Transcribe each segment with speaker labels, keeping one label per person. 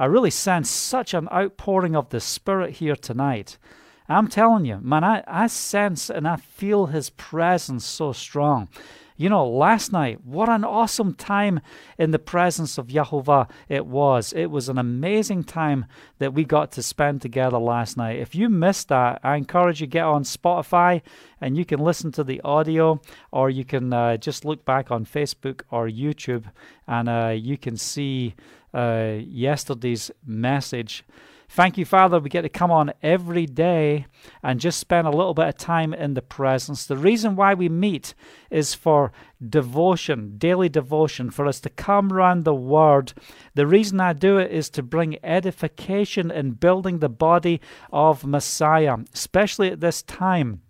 Speaker 1: I really sense such an outpouring of the Spirit here tonight. I'm telling you, man, I, I sense and I feel His presence so strong. You know, last night, what an awesome time in the presence of Yahovah it was. It was an amazing time that we got to spend together last night. If you missed that, I encourage you get on Spotify and you can listen to the audio, or you can uh, just look back on Facebook or YouTube and uh, you can see uh, yesterday's message. Thank you, Father. We get to come on every day and just spend a little bit of time in the presence. The reason why we meet is for devotion, daily devotion, for us to come around the Word. The reason I do it is to bring edification in building the body of Messiah, especially at this time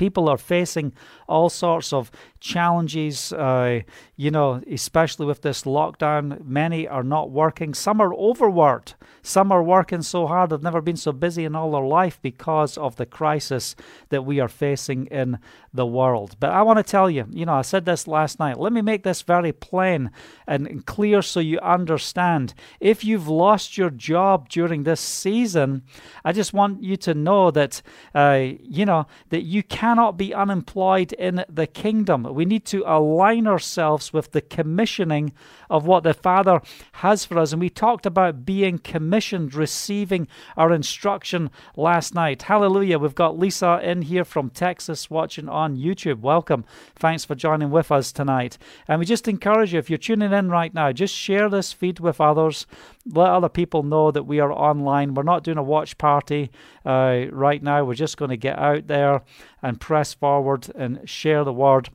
Speaker 1: people are facing all sorts of challenges, uh, you know, especially with this lockdown. Many are not working. Some are overworked. Some are working so hard they've never been so busy in all their life because of the crisis that we are facing in the world. But I want to tell you, you know, I said this last night. Let me make this very plain and clear so you understand. If you've lost your job during this season, I just want you to know that, uh, you know, that you cannot be unemployed in the kingdom. We need to align ourselves with the commissioning of what the Father has for us. And we talked about being commissioned, receiving our instruction last night. Hallelujah. We've got Lisa in here from Texas watching on YouTube. Welcome. Thanks for joining with us tonight. And we just encourage you, if you're tuning in right now, just share this feed with others. Let other people know that we are online. We're not doing a watch party uh, right now. We're just going to get out there and press forward and share the word.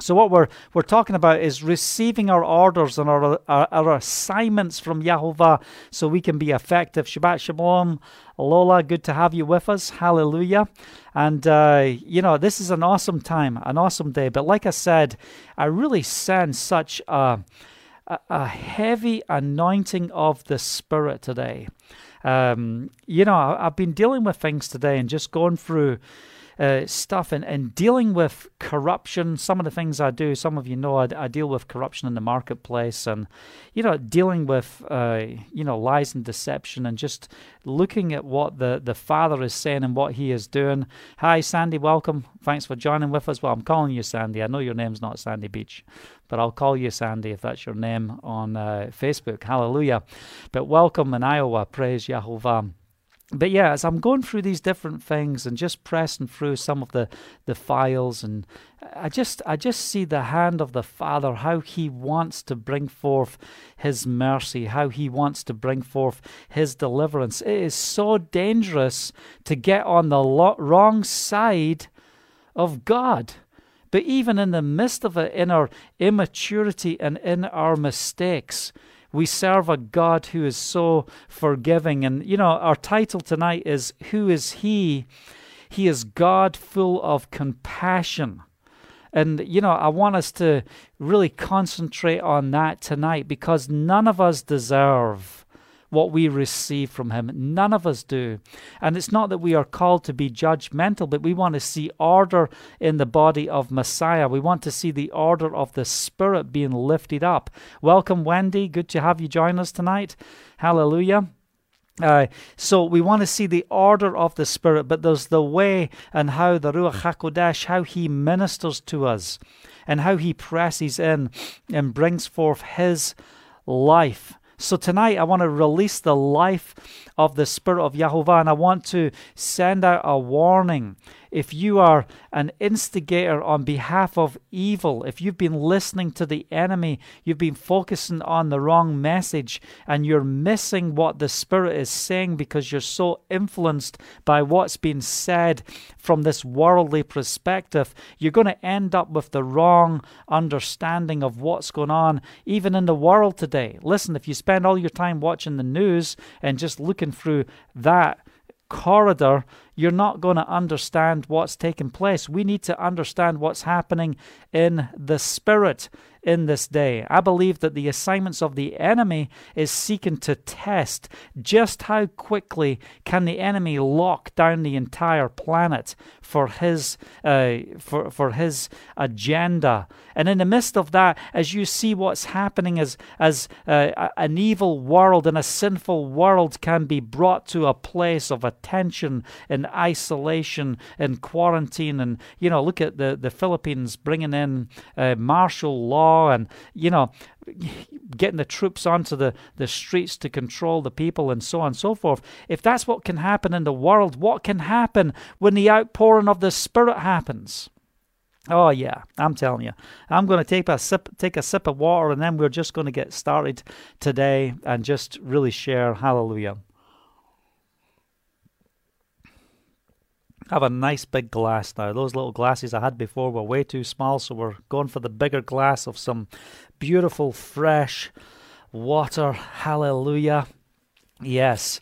Speaker 1: So what we're we're talking about is receiving our orders and our, our, our assignments from Yahovah so we can be effective. Shabbat Shalom, Lola, good to have you with us. Hallelujah. And uh, you know this is an awesome time, an awesome day. But like I said, I really sense such a, a, heavy anointing of the Spirit today. Um, you know, I've been dealing with things today and just going through uh, stuff and, and dealing with corruption. Some of the things I do, some of you know, I, I deal with corruption in the marketplace and, you know, dealing with, uh, you know, lies and deception and just looking at what the, the Father is saying and what He is doing. Hi, Sandy, welcome. Thanks for joining with us. Well, I'm calling you Sandy. I know your name's not Sandy Beach, but I'll call you Sandy if that's your name on uh, Facebook. Hallelujah. But welcome in Iowa. Praise Yahovah but yeah, as I'm going through these different things and just pressing through some of the, the files, and I just I just see the hand of the Father, how He wants to bring forth His mercy, how He wants to bring forth His deliverance. It is so dangerous to get on the lo- wrong side of God. But even in the midst of it, in our immaturity and in our mistakes, we serve a God who is so forgiving. And, you know, our title tonight is Who is He? He is God full of compassion. And, you know, I want us to really concentrate on that tonight because none of us deserve what we receive from Him. None of us do. And it's not that we are called to be judgmental, but we want to see order in the body of Messiah. We want to see the order of the Spirit being lifted up. Welcome, Wendy. Good to have you join us tonight. Hallelujah. Uh, so we want to see the order of the Spirit, but there's the way and how the Ruach HaKodesh, how He ministers to us and how He presses in and brings forth His life so tonight I want to release the life of the Spirit of Yahovah and I want to send out a warning if you are an instigator on behalf of evil, if you've been listening to the enemy, you've been focusing on the wrong message, and you're missing what the Spirit is saying because you're so influenced by what's been said from this worldly perspective, you're going to end up with the wrong understanding of what's going on, even in the world today. Listen, if you spend all your time watching the news and just looking through that, corridor, you're not going to understand what's taking place. We need to understand what's happening in the spirit in this day. I believe that the assignments of the enemy is seeking to test just how quickly can the enemy lock down the entire planet for his uh, for for his agenda. And in the midst of that, as you see what's happening as as uh, an evil world and a sinful world can be brought to a place of attention and isolation and quarantine, and you know, look at the the Philippines bringing in uh, martial law and you know getting the troops onto the, the streets to control the people and so on and so forth. If that's what can happen in the world, what can happen when the outpouring of the Spirit happens? Oh yeah, I'm telling you. I'm going to take a sip take a sip of water and then we're just going to get started today and just really share hallelujah. I have a nice big glass now. Those little glasses I had before were way too small, so we're going for the bigger glass of some beautiful, fresh water. Hallelujah. Yes.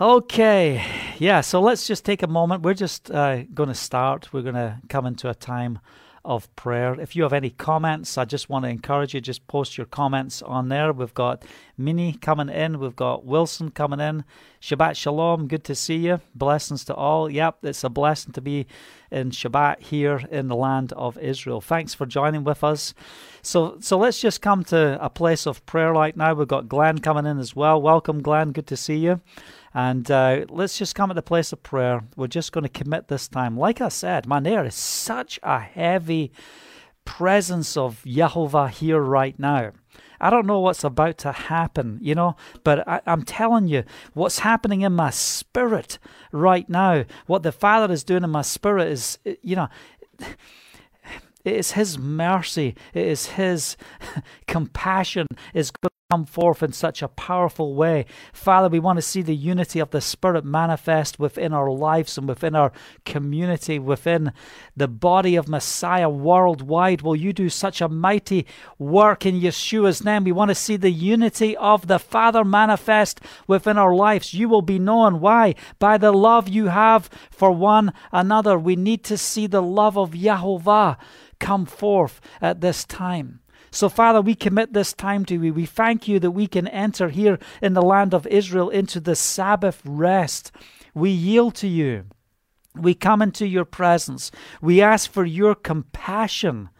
Speaker 1: Okay. Yeah, so let's just take a moment. We're just uh, going to start. We're going to come into a time of prayer. If you have any comments, I just want to encourage you, just post your comments on there. We've got Minnie coming in, we've got Wilson coming in. Shabbat Shalom, good to see you. Blessings to all. Yep, it's a blessing to be in Shabbat here in the land of Israel. Thanks for joining with us. So, so let's just come to a place of prayer right now. We've got Glenn coming in as well. Welcome, Glenn. Good to see you. And uh, let's just come at the place of prayer. We're just going to commit this time. Like I said, man, there is such a heavy presence of Yehovah here right now. I don't know what's about to happen, you know, but I, am telling you, what's happening in my spirit right now, what the Father is doing in my spirit is, you know, it is His mercy, it is His compassion is going to come forth in such a powerful way. Father, we want to see the unity of the Spirit manifest within our lives and within our community, within the body of Messiah worldwide. Will you do such a mighty work in Yeshua's name? We want to see the unity of the Father manifest within our lives. You will be known. Why? By the love you have for one another. We need to see the love of Yahovah come forth at this time. So, Father, we commit this time to you. We thank you that we can enter here in the land of Israel into the Sabbath rest. We yield to you. We come into your presence. We ask for your compassion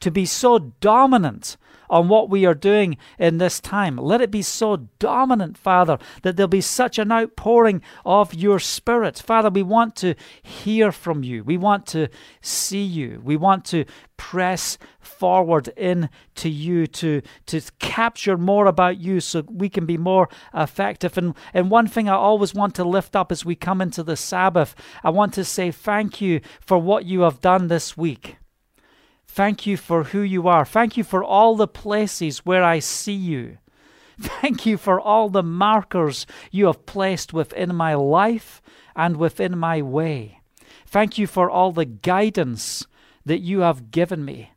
Speaker 1: to be so dominant on what we are doing in this time. Let it be so dominant, Father, that there'll be such an outpouring of your Spirit. Father, we want to hear from you. We want to see you. We want to press forward in to you to to capture more about you so we can be more effective and and one thing I always want to lift up as we come into the Sabbath I want to say thank you for what you have done this week Thank you for who you are. Thank you for all the places where I see you. Thank you for all the markers you have placed within my life and within my way. Thank you for all the guidance that you have given me.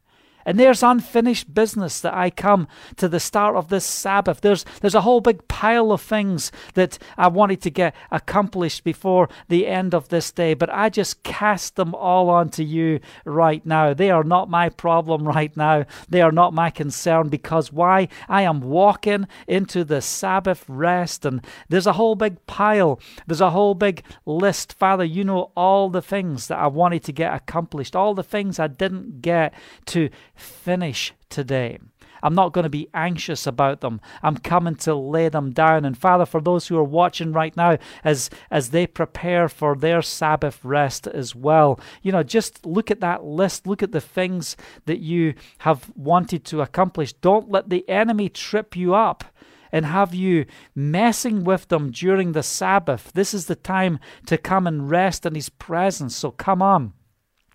Speaker 1: And there's unfinished business that I come to the start of this Sabbath. There's, there's a whole big pile of things that I wanted to get accomplished before the end of this day, but I just cast them all onto you right now. They are not my problem right now. They are not my concern because why? I am walking into the Sabbath rest, and there's a whole big pile, there's a whole big list. Father, you know all the things that I wanted to get accomplished, all the things I didn't get to finish today. I'm not going to be anxious about them. I'm coming to lay them down. And Father, for those who are watching right now, as as they prepare for their Sabbath rest as well, you know, just look at that list. Look at the things that you have wanted to accomplish. Don't let the enemy trip you up and have you messing with them during the Sabbath. This is the time to come and rest in His presence. So come on.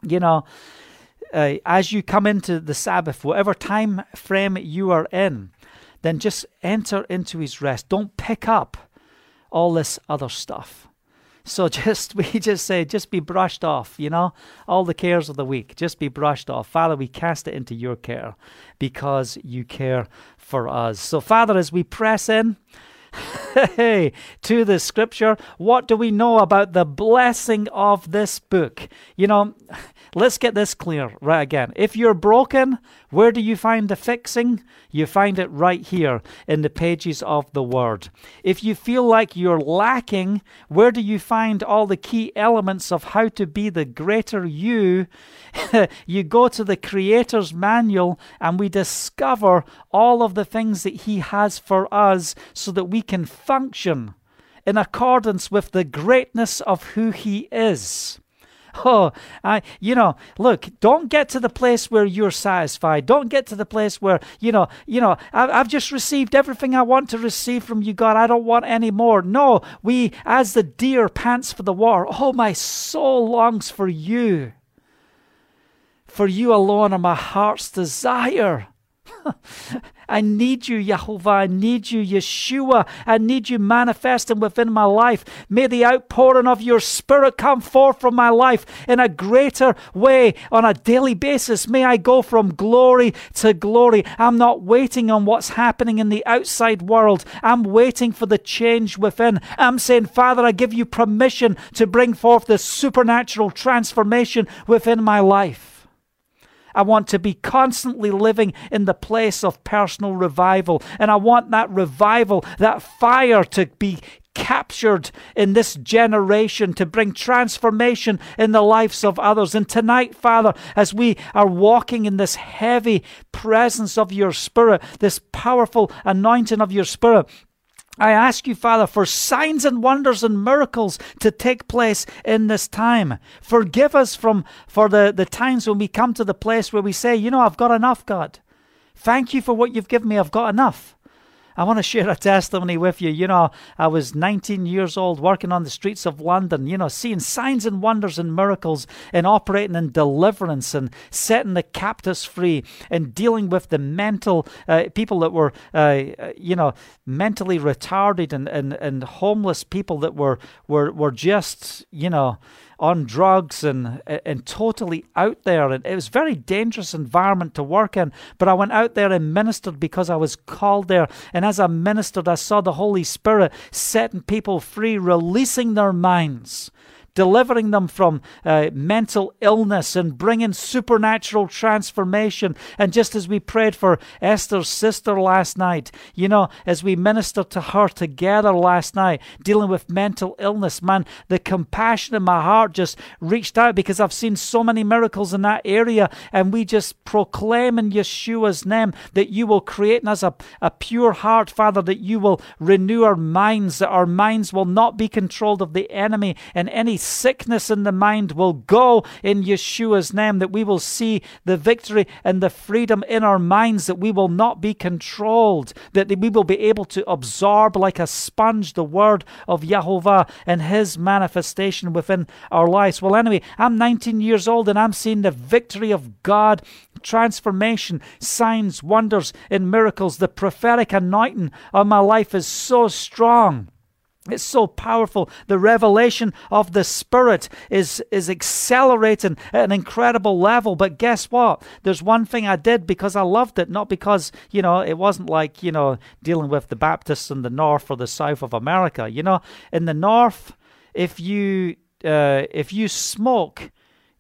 Speaker 1: You know, uh, as you come into the Sabbath, whatever time frame you are in, then just enter into his rest. Don't pick up all this other stuff. So just we just say, just be brushed off, you know, all the cares of the week, just be brushed off. Father, we cast it into your care because you care for us. So, Father, as we press in, hey, to the scripture. What do we know about the blessing of this book? You know, let's get this clear right again. If you're broken, where do you find the fixing? You find it right here in the pages of the Word. If you feel like you're lacking, where do you find all the key elements of how to be the greater you? you go to the Creator's manual and we discover all of the things that He has for us so that we can function in accordance with the greatness of who He is. Oh, I, you know, look, don't get to the place where you're satisfied. Don't get to the place where, you know, you know, I, I've just received everything I want to receive from you, God. I don't want any more. No, we, as the deer pants for the water, oh, my soul longs for you. For you alone are my heart's desire. I need you, Jehovah. I need you, Yeshua. I need you manifesting within my life. May the outpouring of your Spirit come forth from my life in a greater way on a daily basis. May I go from glory to glory. I'm not waiting on what's happening in the outside world. I'm waiting for the change within. I'm saying, Father, I give you permission to bring forth the supernatural transformation within my life. I want to be constantly living in the place of personal revival. And I want that revival, that fire to be captured in this generation to bring transformation in the lives of others. And tonight, Father, as we are walking in this heavy presence of your Spirit, this powerful anointing of your Spirit, I ask you, Father, for signs and wonders and miracles to take place in this time. Forgive us from for the, the times when we come to the place where we say, you know, I've got enough, God. Thank you for what you've given me. I've got enough. I want to share a testimony with you. You know, I was 19 years old working on the streets of London, you know, seeing signs and wonders and miracles and operating in deliverance and setting the captives free and dealing with the mental uh, people that were, uh, you know, mentally retarded and, and, and homeless people that were, were, were just, you know, on drugs and and totally out there. And it was a very dangerous environment to work in but I went out there and ministered because I was called there. And as I ministered I saw the Holy Spirit setting people free releasing their minds delivering them from uh, mental illness and bringing supernatural transformation. And just as we prayed for Esther's sister last night, you know, as we ministered to her together last night, dealing with mental illness, man, the compassion in my heart just reached out because I've seen so many miracles in that area. And we just proclaim in Yeshua's name that you will create in us a, a pure heart, Father, that you will renew our minds, that our minds will not be controlled of the enemy and any sickness in the mind will go in Yeshua's name, that we will see the victory and the freedom in our minds, that we will not be controlled, that we will be able to absorb like a sponge the word of Yahovah and his manifestation within our lives. Well, anyway, I'm 19 years old and I'm seeing the victory of God transformation, signs, wonders, and miracles. The prophetic anointing on my life is so strong. It's so powerful. The revelation of the Spirit is, is accelerating at an incredible level. But guess what? There's one thing I did because I loved it, not because, you know, it wasn't like, you know, dealing with the Baptists in the north or the south of America. You know, in the north, if you uh, if you smoke,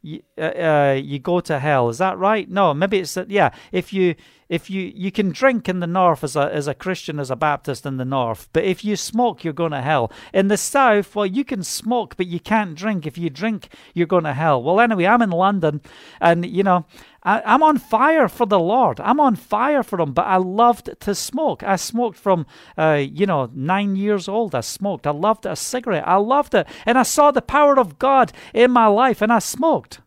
Speaker 1: you, uh, uh, you go to hell. Is that right? No, maybe it's that. Yeah, if you if you you can drink in the north as a as a Christian as a Baptist in the north, but if you smoke, you're going to hell. In the south, well, you can smoke, but you can't drink. If you drink, you're going to hell. Well, anyway, I'm in London, and you know. I, I'm on fire for the Lord. I'm on fire for Him, but I loved to smoke. I smoked from, uh, you know, nine years old. I smoked. I loved a cigarette. I loved it. And I saw the power of God in my life, and I smoked.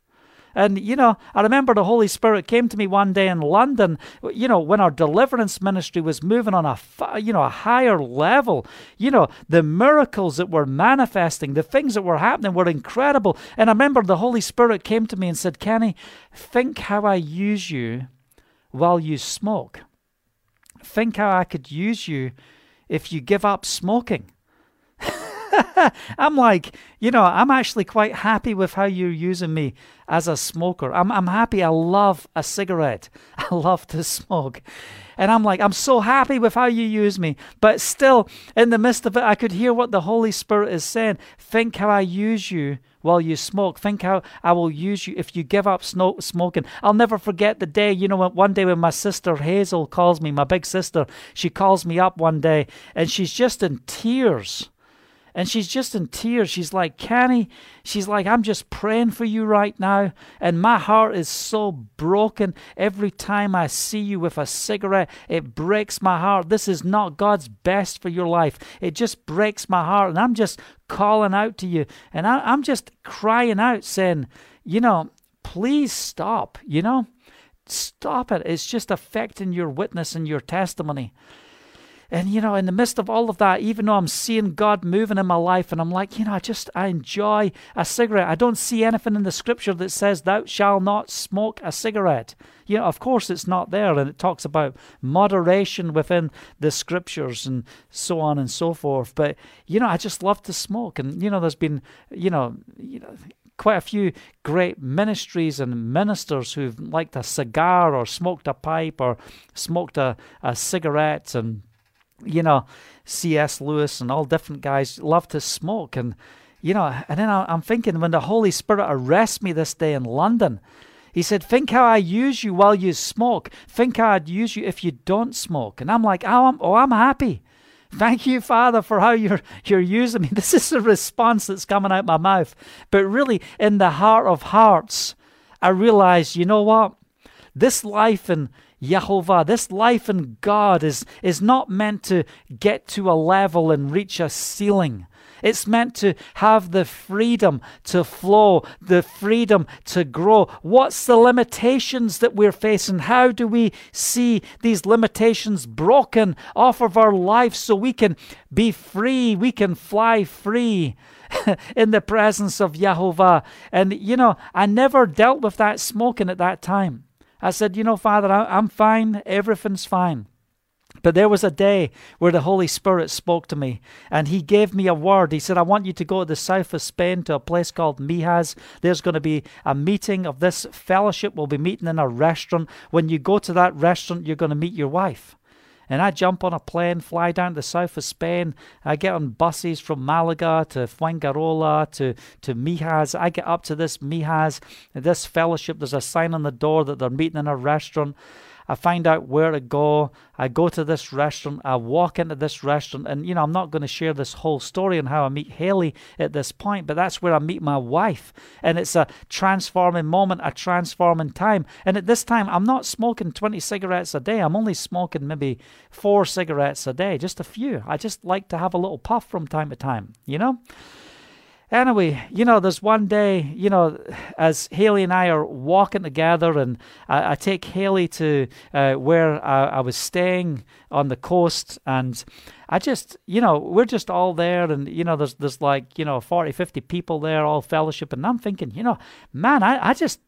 Speaker 1: And, you know, I remember the Holy Spirit came to me one day in London, you know, when our deliverance ministry was moving on a, you know, a higher level. You know, the miracles that were manifesting, the things that were happening were incredible. And I remember the Holy Spirit came to me and said, Kenny, think how I use you while you smoke. Think how I could use you if you give up smoking. I'm like, you know, I'm actually quite happy with how you're using me as a smoker. I'm, I'm happy. I love a cigarette. I love to smoke. And I'm like, I'm so happy with how you use me. But still, in the midst of it, I could hear what the Holy Spirit is saying. Think how I use you while you smoke. Think how I will use you if you give up smoking. I'll never forget the day, you know, one day when my sister Hazel calls me, my big sister, she calls me up one day and she's just in tears and she's just in tears. She's like, Kenny, she's like, I'm just praying for you right now. And my heart is so broken. Every time I see you with a cigarette, it breaks my heart. This is not God's best for your life. It just breaks my heart. And I'm just calling out to you. And I, I'm just crying out, saying, you know, please stop, you know? Stop it. It's just affecting your witness and your testimony. And, you know, in the midst of all of that, even though I'm seeing God moving in my life, and I'm like, you know, I just, I enjoy a cigarette. I don't see anything in the scripture that says, thou shalt not smoke a cigarette. You know, of course, it's not there. And it talks about moderation within the scriptures and so on and so forth. But, you know, I just love to smoke. And, you know, there's been, you know, you know, quite a few great ministries and ministers who've liked a cigar or smoked a pipe or smoked a, a cigarette and you know, C.S. Lewis and all different guys love to smoke. And, you know, and then I'm thinking when the Holy Spirit arrests me this day in London, he said, Think how I use you while you smoke. Think how I'd use you if you don't smoke. And I'm like, Oh, I'm, oh, I'm happy. Thank you, Father, for how you're, you're using me. This is the response that's coming out my mouth. But really, in the heart of hearts, I realize, you know what? This life in Yehovah, this life in God is, is not meant to get to a level and reach a ceiling. It's meant to have the freedom to flow, the freedom to grow. What's the limitations that we're facing? How do we see these limitations broken off of our life so we can be free? We can fly free in the presence of Yehovah. And, you know, I never dealt with that smoking at that time. I said, You know, Father, I'm fine. Everything's fine. But there was a day where the Holy Spirit spoke to me and He gave me a word. He said, I want you to go to the south of Spain to a place called Mijas. There's going to be a meeting of this fellowship. We'll be meeting in a restaurant. When you go to that restaurant, you're going to meet your wife. And I jump on a plane, fly down to the south of Spain. I get on buses from Malaga to Fuengirola to, to Mijas. I get up to this Mijas, this fellowship. There's a sign on the door that they're meeting in a restaurant. I find out where to go. I go to this restaurant. I walk into this restaurant. And, you know, I'm not going to share this whole story on how I meet Haley at this point, but that's where I meet my wife. And it's a transforming moment, a transforming time. And at this time, I'm not smoking 20 cigarettes a day. I'm only smoking maybe four cigarettes a day, just a few. I just like to have a little puff from time to time, you know? Anyway, you know, there's one day, you know, as Haley and I are walking together, and I, I take Haley to uh, where I, I, was staying on the coast, and I just, you know, we're just all there, and, you know, there's, there's like, you know, 40, 50 people there, all fellowship, and I'm thinking, you know, man, I, I just,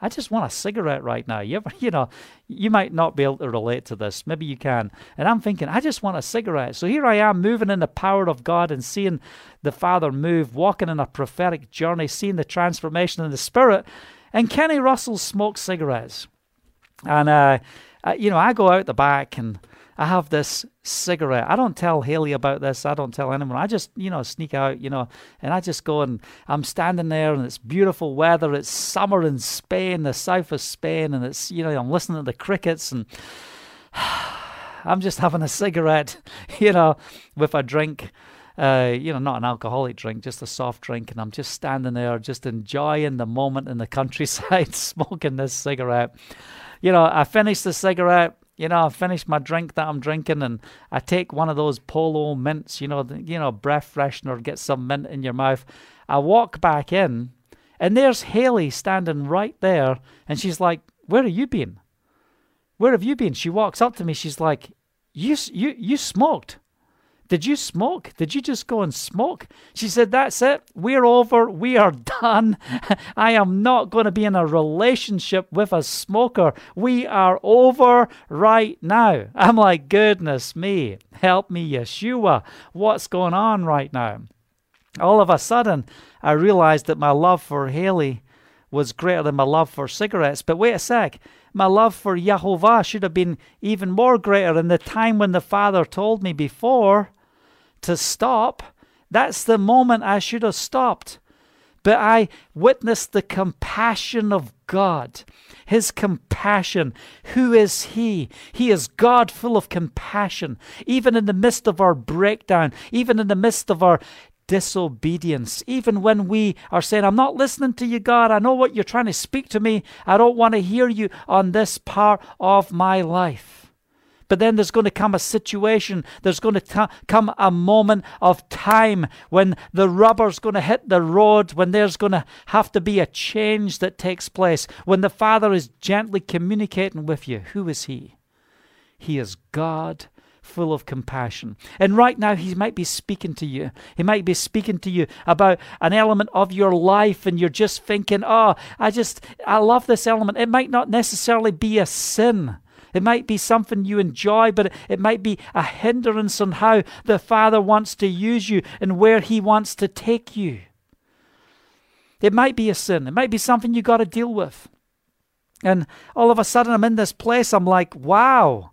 Speaker 1: I just want a cigarette right now. You ever, you know, you might not be able to relate to this. Maybe you can. And I'm thinking, I just want a cigarette. So here I am moving in the power of God and seeing the Father move, walking in a prophetic journey, seeing the transformation in the Spirit. And Kenny Russell smokes cigarettes. And, uh, uh, you know, I go out the back and I have this cigarette. I don't tell Haley about this. I don't tell anyone. I just, you know, sneak out, you know, and I just go and I'm standing there and it's beautiful weather. It's summer in Spain, the south of Spain, and it's, you know, I'm listening to the crickets and I'm just having a cigarette, you know, with a drink. Uh, you know, not an alcoholic drink, just a soft drink, and I'm just standing there, just enjoying the moment in the countryside, smoking this cigarette. You know, I finish the cigarette, you know, I finish my drink that I'm drinking, and I take one of those Polo mints, you know, you know, breath freshener, get some mint in your mouth. I walk back in, and there's Haley standing right there, and she's like, "Where have you been? Where have you been?" She walks up to me. She's like, "You, you, you smoked." Did you smoke? Did you just go and smoke? She said, That's it. We're over. We are done. I am not going to be in a relationship with a smoker. We are over right now. I'm like, Goodness me. Help me, Yeshua. What's going on right now? all of a sudden, I realized that my love for Haley was greater than my love for cigarettes. But wait a sec, my love for Yahovah should have been even more greater in the time when the Father told me before to stop. That's the moment I should have stopped. But I witnessed the compassion of God. His compassion. Who is He? He is God full of compassion. Even in the midst of our breakdown, even in the midst of our disobedience. Even when we are saying, I'm not listening to you, God, I know what you're trying to speak to me, I don't want to hear you on this part of my life. But then there's going to come a situation, there's going to come a moment of time when the rubber's going to hit the road, when there's going to have to be a change that takes place, when the Father is gently communicating with you. Who is He? He is God full of compassion. And right now, He might be speaking to you. He might be speaking to you about an element of your life, and you're just thinking, oh, I just, I love this element. It might not necessarily be a sin. It might be something you enjoy, but it might be a hindrance on how the Father wants to use you and where He wants to take you. It might be a sin. It might be something you got to deal with. And all of a sudden, I'm in this place. I'm like, wow,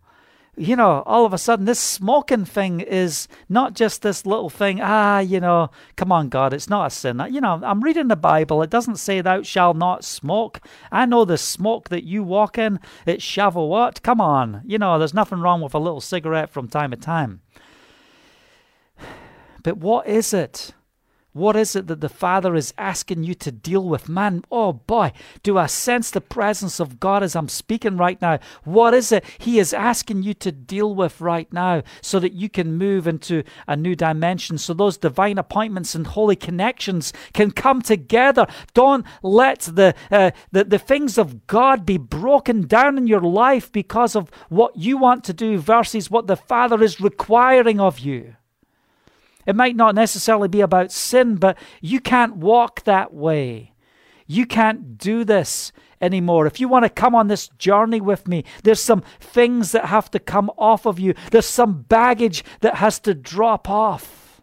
Speaker 1: you know, all of a sudden, this smoking thing is not just this little thing. Ah, you know, come on, God, it's not a sin. You know, I'm reading the Bible. It doesn't say, Thou shalt not smoke. I know the smoke that you walk in, it's Shavuot. Come on. You know, there's nothing wrong with a little cigarette from time to time. But what is it? What is it that the Father is asking you to deal with? Man, oh boy, do I sense the presence of God as I'm speaking right now? What is it He is asking you to deal with right now so that you can move into a new dimension, so those divine appointments and holy connections can come together? Don't let the, uh, the, the things of God be broken down in your life because of what you want to do versus what the Father is requiring of you. It might not necessarily be about sin, but you can't walk that way. You can't do this anymore. If you want to come on this journey with me, there's some things that have to come off of you, there's some baggage that has to drop off.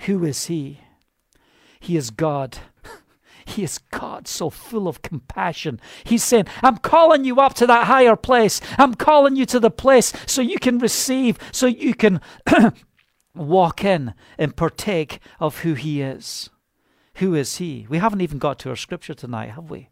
Speaker 1: Who is He? He is God. He is God, so full of compassion. He's saying, I'm calling you up to that higher place. I'm calling you to the place so you can receive, so you can walk in and partake of who He is. Who is He? We haven't even got to our scripture tonight, have we?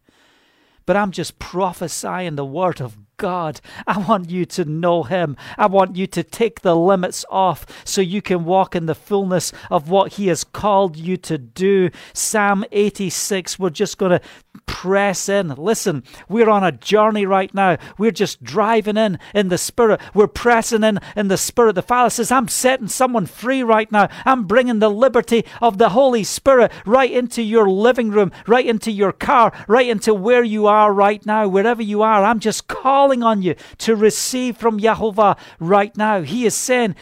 Speaker 1: But I'm just prophesying the word of God. I want you to know Him. I want you to take the limits off so you can walk in the fullness of what He has called you to do. Psalm 86, we're just going to press in. Listen, we're on a journey right now. We're just driving in in the Spirit. We're pressing in in the Spirit. The Father says, I'm setting someone free right now. I'm bringing the liberty of the Holy Spirit right into your living room, right into your car, right into where you are right now, wherever you are. I'm just calling on you to receive from Yahovah right now. He is saying,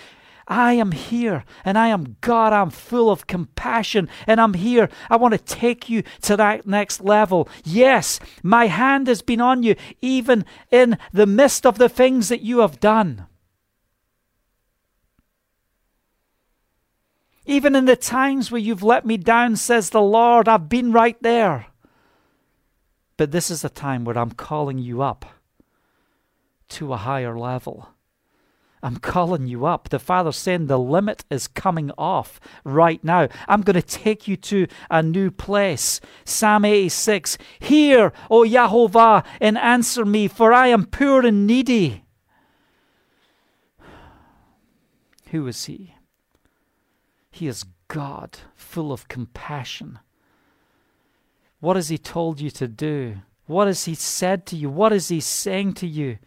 Speaker 1: I am here and I am God. I'm full of compassion and I'm here. I want to take you to that next level. Yes, my hand has been on you, even in the midst of the things that you have done. Even in the times where you've let me down, says the Lord, I've been right there. But this is the time where I'm calling you up to a higher level. I'm calling you up. The Father's saying the limit is coming off right now. I'm going to take you to a new place. Psalm 86 Hear, O Yahovah, and answer me, for I am poor and needy. Who is He? He is God, full of compassion. What has He told you to do? What has He said to you? What is He saying to you?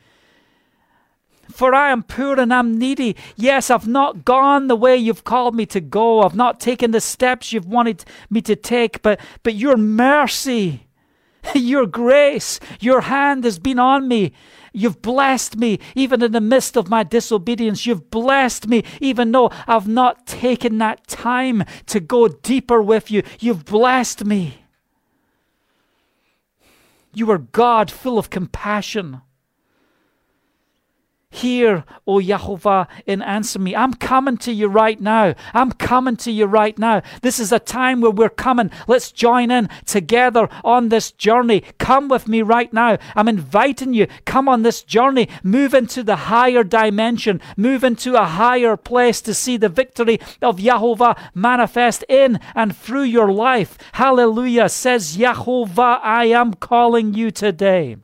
Speaker 1: For I am poor and I'm needy. Yes, I've not gone the way you've called me to go. I've not taken the steps you've wanted me to take, but, but your mercy, your grace, your hand has been on me. You've blessed me even in the midst of my disobedience. You've blessed me even though I've not taken that time to go deeper with you. You've blessed me. You are God full of compassion. Hear, O Yahovah, and answer me. I'm coming to you right now. I'm coming to you right now. This is a time where we're coming. Let's join in together on this journey. Come with me right now. I'm inviting you. Come on this journey. Move into the higher dimension. Move into a higher place to see the victory of Yahovah manifest in and through your life. Hallelujah. Says Yahovah, I am calling you today.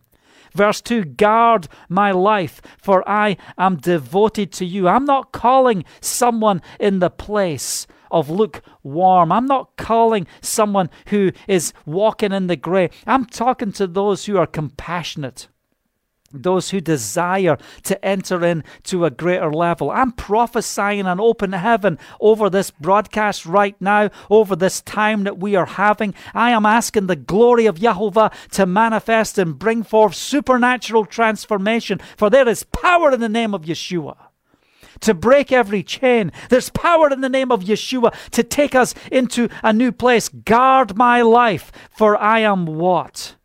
Speaker 1: Verse 2 Guard my life, for I am devoted to you. I'm not calling someone in the place of lukewarm. I'm not calling someone who is walking in the grey. I'm talking to those who are compassionate those who desire to enter in to a greater level. I'm prophesying an open heaven over this broadcast right now, over this time that we are having. I am asking the glory of Yahovah to manifest and bring forth supernatural transformation, for there is power in the name of Yeshua. To break every chain. There's power in the name of Yeshua to take us into a new place. Guard my life, for I am what?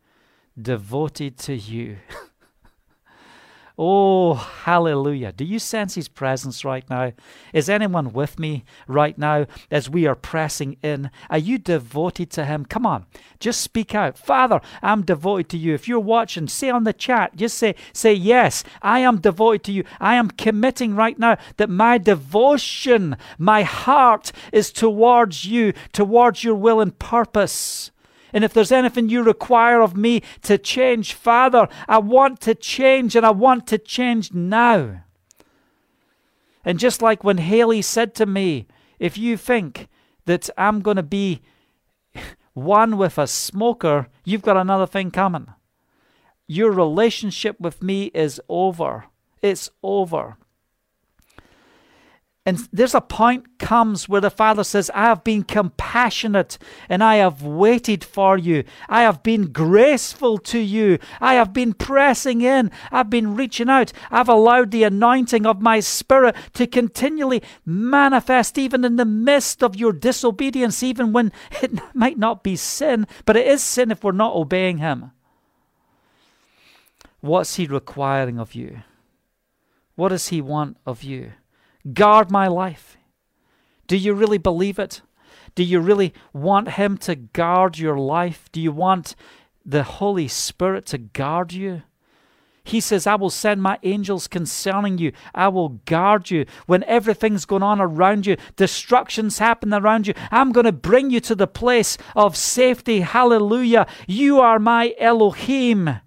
Speaker 1: Devoted to you. Oh, hallelujah. Do you sense His presence right now? Is anyone with me right now as we are pressing in? Are you devoted to Him? Come on, just speak out. Father, I'm devoted to you. If you're watching, say on the chat, just say, say, Yes, I am devoted to you. I am committing right now that my devotion, my heart is towards you, towards your will and purpose. And if there's anything you require of me to change, Father, I want to change and I want to change now. And just like when Haley said to me, if you think that I'm going to be one with a smoker, you've got another thing coming. Your relationship with me is over. It's over. And there's a point comes where the Father says, I have been compassionate and I have waited for you. I have been graceful to you. I have been pressing in. I've been reaching out. I've allowed the anointing of my Spirit to continually manifest even in the midst of your disobedience, even when it might not be sin, but it is sin if we're not obeying Him. What's He requiring of you? What does He want of you? Guard my life? Do you really believe it? Do you really want Him to guard your life? Do you want the Holy Spirit to guard you? He says, I will send my angels concerning you. I will guard you. When everything's going on around you, destruction's happening around you, I'm going to bring you to the place of safety. Hallelujah. You are my Elohim.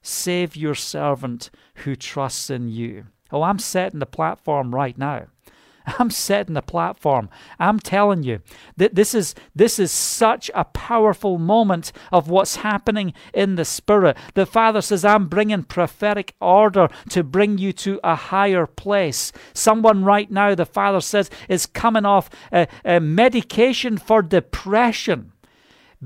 Speaker 1: Save your servant who trusts in you. Oh, I'm setting the platform right now. I'm setting the platform. I'm telling you that this is this is such a powerful moment of what's happening in the spirit. The Father says, "I'm bringing prophetic order to bring you to a higher place." Someone right now, the Father says, is coming off a, a medication for depression.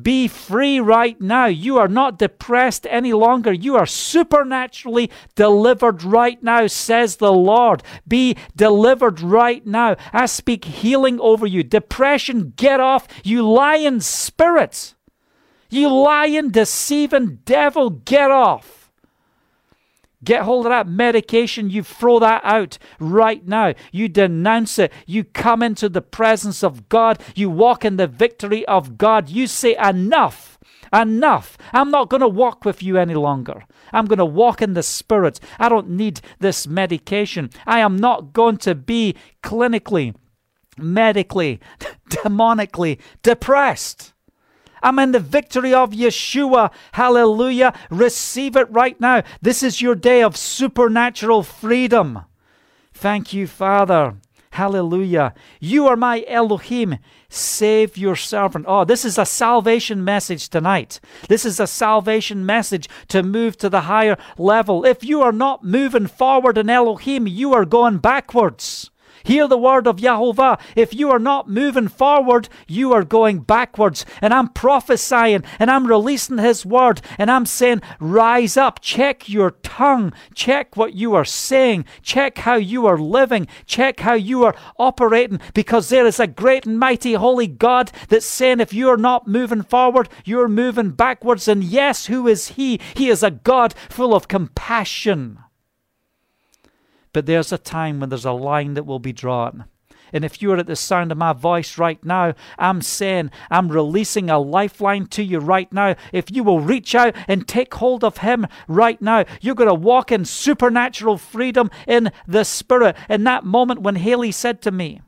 Speaker 1: Be free right now. You are not depressed any longer. You are supernaturally delivered right now, says the Lord. Be delivered right now. I speak healing over you. Depression, get off. You lying spirits. You lying, deceiving devil, get off. Get hold of that medication. You throw that out right now. You denounce it. You come into the presence of God. You walk in the victory of God. You say, Enough, enough. I'm not going to walk with you any longer. I'm going to walk in the Spirit. I don't need this medication. I am not going to be clinically, medically, demonically depressed. I'm in the victory of Yeshua. Hallelujah. Receive it right now. This is your day of supernatural freedom. Thank you, Father. Hallelujah. You are my Elohim. Save your servant. Oh, this is a salvation message tonight. This is a salvation message to move to the higher level. If you are not moving forward in Elohim, you are going backwards. Hear the word of Yahovah. If you are not moving forward, you are going backwards. And I'm prophesying and I'm releasing His word and I'm saying, rise up, check your tongue, check what you are saying, check how you are living, check how you are operating, because there is a great and mighty holy God that's saying, if you are not moving forward, you're moving backwards. And yes, who is He? He is a God full of compassion But there's a time when there's a line that will be drawn. And if you're at the sound of my voice right now, I'm saying, I'm releasing a lifeline to you right now. If you will reach out and take hold of Him right now, you're going to walk in supernatural freedom in the Spirit. In that moment when Haley said to me,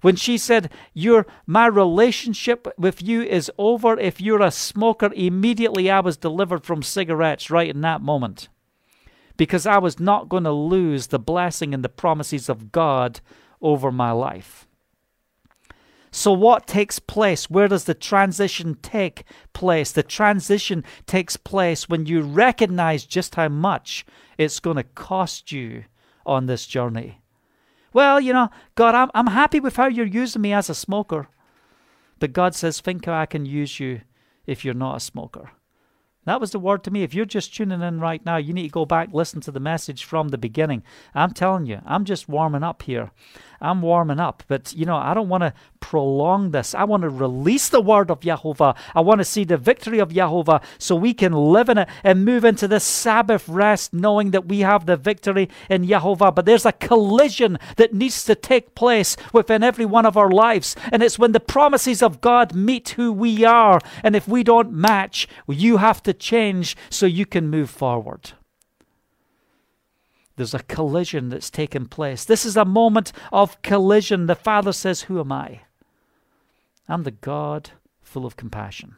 Speaker 1: when she said, Your my relationship with you is over if you're a smoker, immediately I was delivered from cigarettes right in that moment. Because I was not going to lose the blessing and the promises of God over my life. So, what takes place? Where does the transition take place? The transition takes place when you recognize just how much it's going to cost you on this journey. Well, you know, God, I'm, I'm happy with how you're using me as a smoker. But God says, think how I can use you if you're not a smoker. That was the word to me. If you're just tuning in right now, you need to go back, listen to the message from the beginning. I'm telling you, I'm just warming up here. I'm warming up. But, you know, I don't want to prolong this. I want to release the word of Jehovah. I want to see the victory of Jehovah so we can live in it and move into this Sabbath rest knowing that we have the victory in Jehovah. But there's a collision that needs to take place within every one of our lives. And it's when the promises of God meet who we are. And if we don't match, you have to change so you can move forward. There's a collision that's taken place. This is a moment of collision. The Father says, Who am I? I'm the God full of compassion.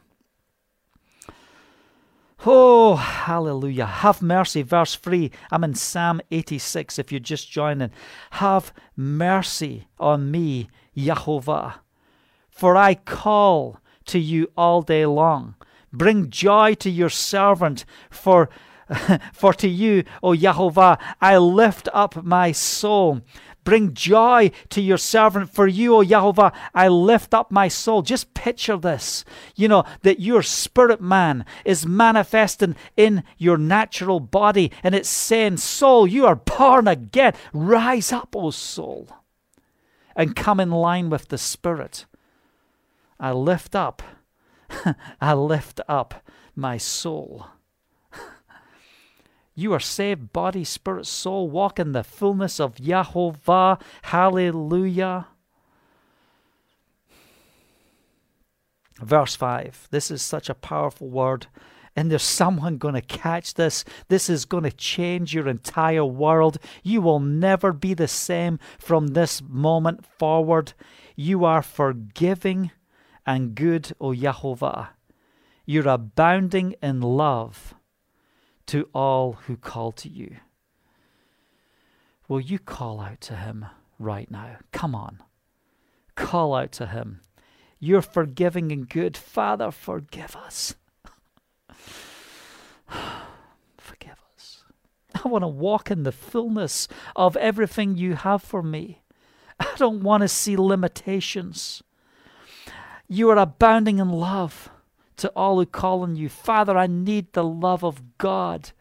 Speaker 1: Oh, hallelujah. Have mercy. Verse 3. I'm in Psalm 86 if you're just joining. Have mercy on me, Jehovah, for I call to you all day long. Bring joy to your servant, for for to you, O Jehovah, I lift up my soul. Bring joy to your servant. For you, O Jehovah, I lift up my soul. Just picture this. You know, that your spirit man is manifesting in your natural body, and it's saying, Soul, you are born again. Rise up, O soul, and come in line with the Spirit. I lift up, I lift up my soul. You are saved, body, spirit, soul. Walk in the fullness of Yahovah. Hallelujah. Verse 5. This is such a powerful word. And there's someone going to catch this. This is going to change your entire world. You will never be the same from this moment forward. You are forgiving and good, O Yahovah. You're abounding in love to all who call to you. Will you call out to him right now? Come on. Call out to him. You're forgiving and good. Father, forgive us. forgive us. I want to walk in the fullness of everything you have for me. I don't want to see limitations. You are abounding in love to all who call on you. Father, I need the love of God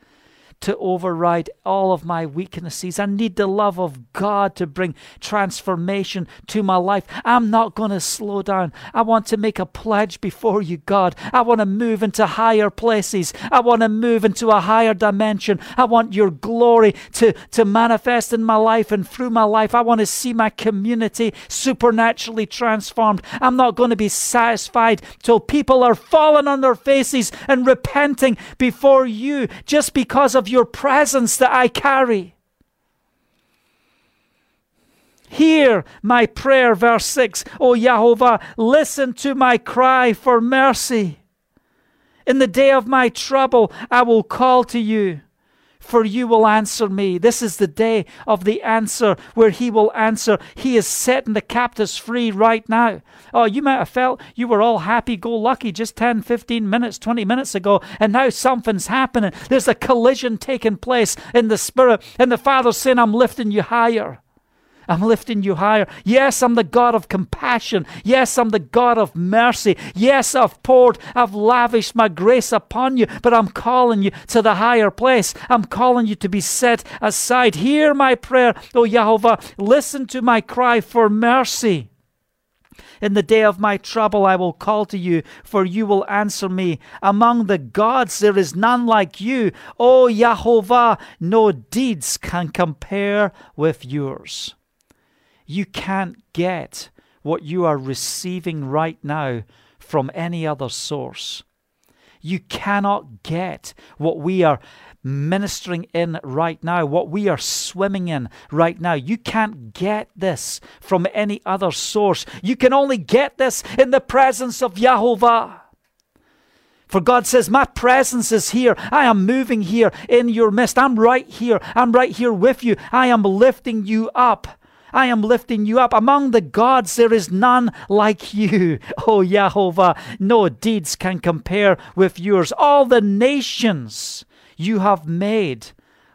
Speaker 1: to override all of my weaknesses. I need the love of God to bring transformation to my life. I'm not going to slow down. I want to make a pledge before you, God. I want to move into higher places. I want to move into a higher dimension. I want your glory to, to manifest in my life and through my life. I want to see my community supernaturally transformed. I'm not going to be satisfied till people are falling on their faces and repenting before you just because of your presence that I carry. Hear my prayer, verse 6. O Jehovah, listen to my cry for mercy. In the day of my trouble, I will call to you for you will answer me. This is the day of the answer where he will answer. He is setting the captives free right now. Oh, you might have felt you were all happy go lucky just 10, 15 minutes, 20 minutes ago, and now something's happening. There's a collision taking place in the spirit, and the Father's saying, I'm lifting you higher. I'm lifting you higher. Yes, I'm the God of compassion. Yes, I'm the God of mercy. Yes, I've poured, I've lavished my grace upon you, but I'm calling you to the higher place. I'm calling you to be set aside. Hear my prayer, O Jehovah. Listen to my cry for mercy. In the day of my trouble, I will call to you, for you will answer me. Among the gods, there is none like you. O Yahovah, no deeds can compare with yours. You can't get what you are receiving right now from any other source. You cannot get what we are ministering in right now, what we are swimming in right now. You can't get this from any other source. You can only get this in the presence of Yahovah. For God says, My presence is here. I am moving here in your midst. I'm right here. I'm right here with you. I am lifting you up. I am lifting you up. Among the gods, there is none like you. O oh, Yahovah, no deeds can compare with yours. All the nations you have made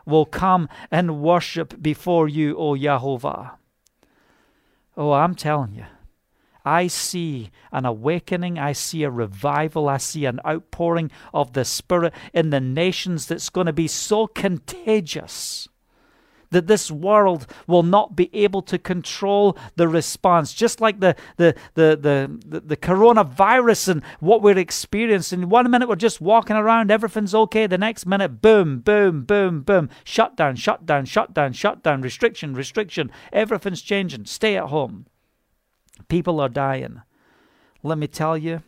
Speaker 1: will come and worship before you, O Yahovah. Oh, I'm telling you. I see an awakening, I see a revival, I see an outpouring of the Spirit in the nations that's going to be so contagious that this world will not be able to control the response. Just like the, the, the, the, the, the coronavirus and what we're experiencing. One minute we're just walking around, everything's okay. The next minute, boom, boom, boom, boom. Shutdown, shutdown, shutdown, shutdown, restriction, restriction. Everything's changing. Stay at home. People are dying. Let me tell you,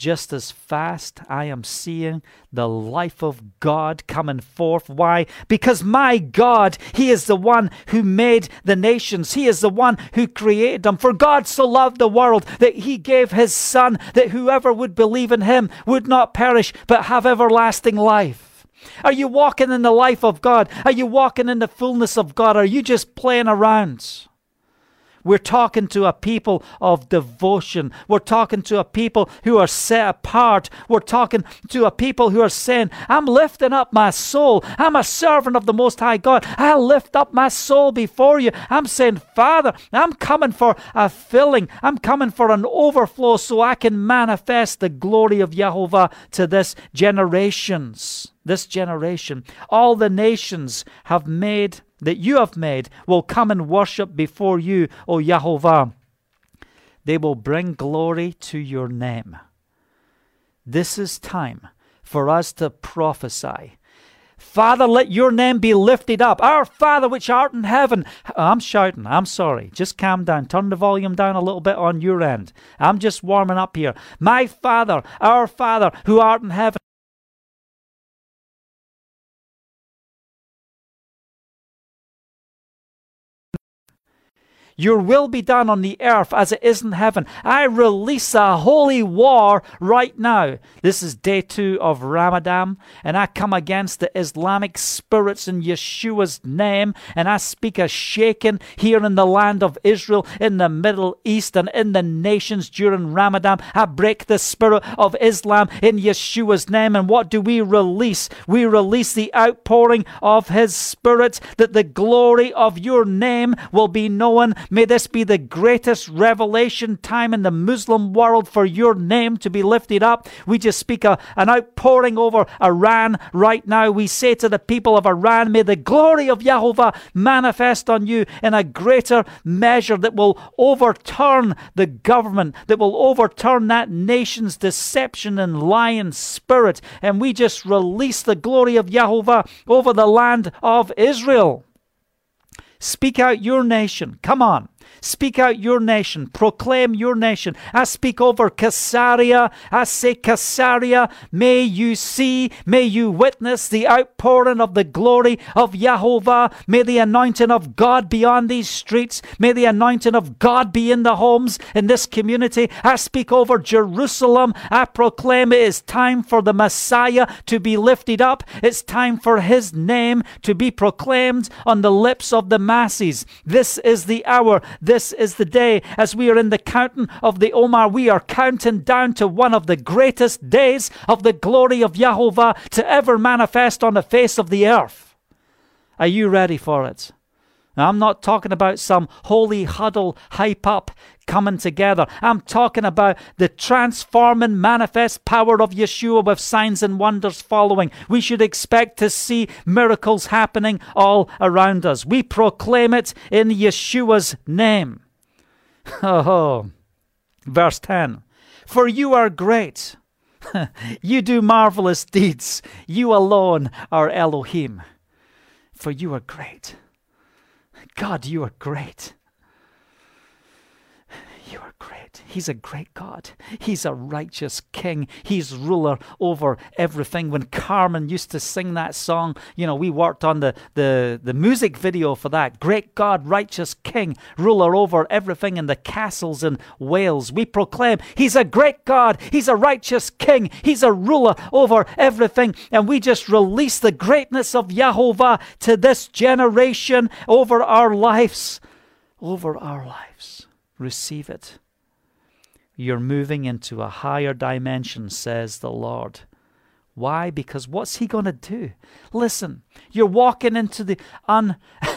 Speaker 1: just as fast I am seeing the life of God coming forth. Why? Because my God, He is the one who made the nations, He is the one who created them. For God so loved the world that He gave His Son, that whoever would believe in Him would not perish but have everlasting life. Are you walking in the life of God? Are you walking in the fullness of God? Are you just playing around? We're talking to a people of devotion. We're talking to a people who are set apart. We're talking to a people who are saying, I'm lifting up my soul. I'm a servant of the Most High God. I lift up my soul before you. I'm saying, Father, I'm coming for a filling. I'm coming for an overflow so I can manifest the glory of Jehovah to this generations. This generation. All the nations have made that you have made will come and worship before you, O Yahovah. They will bring glory to your name. This is time for us to prophesy. Father, let your name be lifted up. Our Father which art in heaven. I'm shouting. I'm sorry. Just calm down. Turn the volume down a little bit on your end. I'm just warming up here. My Father, our Father who art in heaven. Your will be done on the earth as it is in heaven. I release a holy war right now. This is day two of Ramadan, and I come against the Islamic spirits in Yeshua's name, and I speak a shaking here in the land of Israel, in the Middle East, and in the nations during Ramadan. I break the spirit of Islam in Yeshua's name, and what do we release? We release the outpouring of His Spirit, that the glory of your name will be known May this be the greatest revelation time in the Muslim world for your name to be lifted up. We just speak a, an outpouring over Iran right now. We say to the people of Iran, may the glory of Yahovah manifest on you in a greater measure that will overturn the government, that will overturn that nation's deception and lying spirit. And we just release the glory of Yahovah over the land of Israel. Speak out your nation. Come on. Speak out your nation. Proclaim your nation. I speak over Caesarea. I say, Caesarea, may you see, may you witness the outpouring of the glory of Yahovah. May the anointing of God be on these streets. May the anointing of God be in the homes in this community. I speak over Jerusalem. I proclaim it is time for the Messiah to be lifted up. It's time for his name to be proclaimed on the lips of the masses. This is the hour. This is the day as we are in the counting of the Omer, We are counting down to one of the greatest days of the glory of Yahovah to ever manifest on the face of the earth. Are you ready for it? Now, I'm not talking about some holy huddle, hype up, coming together. I'm talking about the transforming, manifest power of Yeshua with signs and wonders following. We should expect to see miracles happening all around us. We proclaim it in Yeshua's name. Oh, Verse 10 For you are great. you do marvelous deeds. You alone are Elohim. For you are great. God, you are great. You are He's a great God. He's a righteous king. He's ruler over everything. When Carmen used to sing that song, you know, we worked on the, the, the music video for that. Great God, righteous king, ruler over everything in the castles in Wales. We proclaim He's a great God. He's a righteous king. He's a ruler over everything. And we just release the greatness of Yahovah to this generation over our lives. Over our lives. Receive it. You're moving into a higher dimension, says the Lord. Why? Because what's he going to do? Listen, you're walking into the un.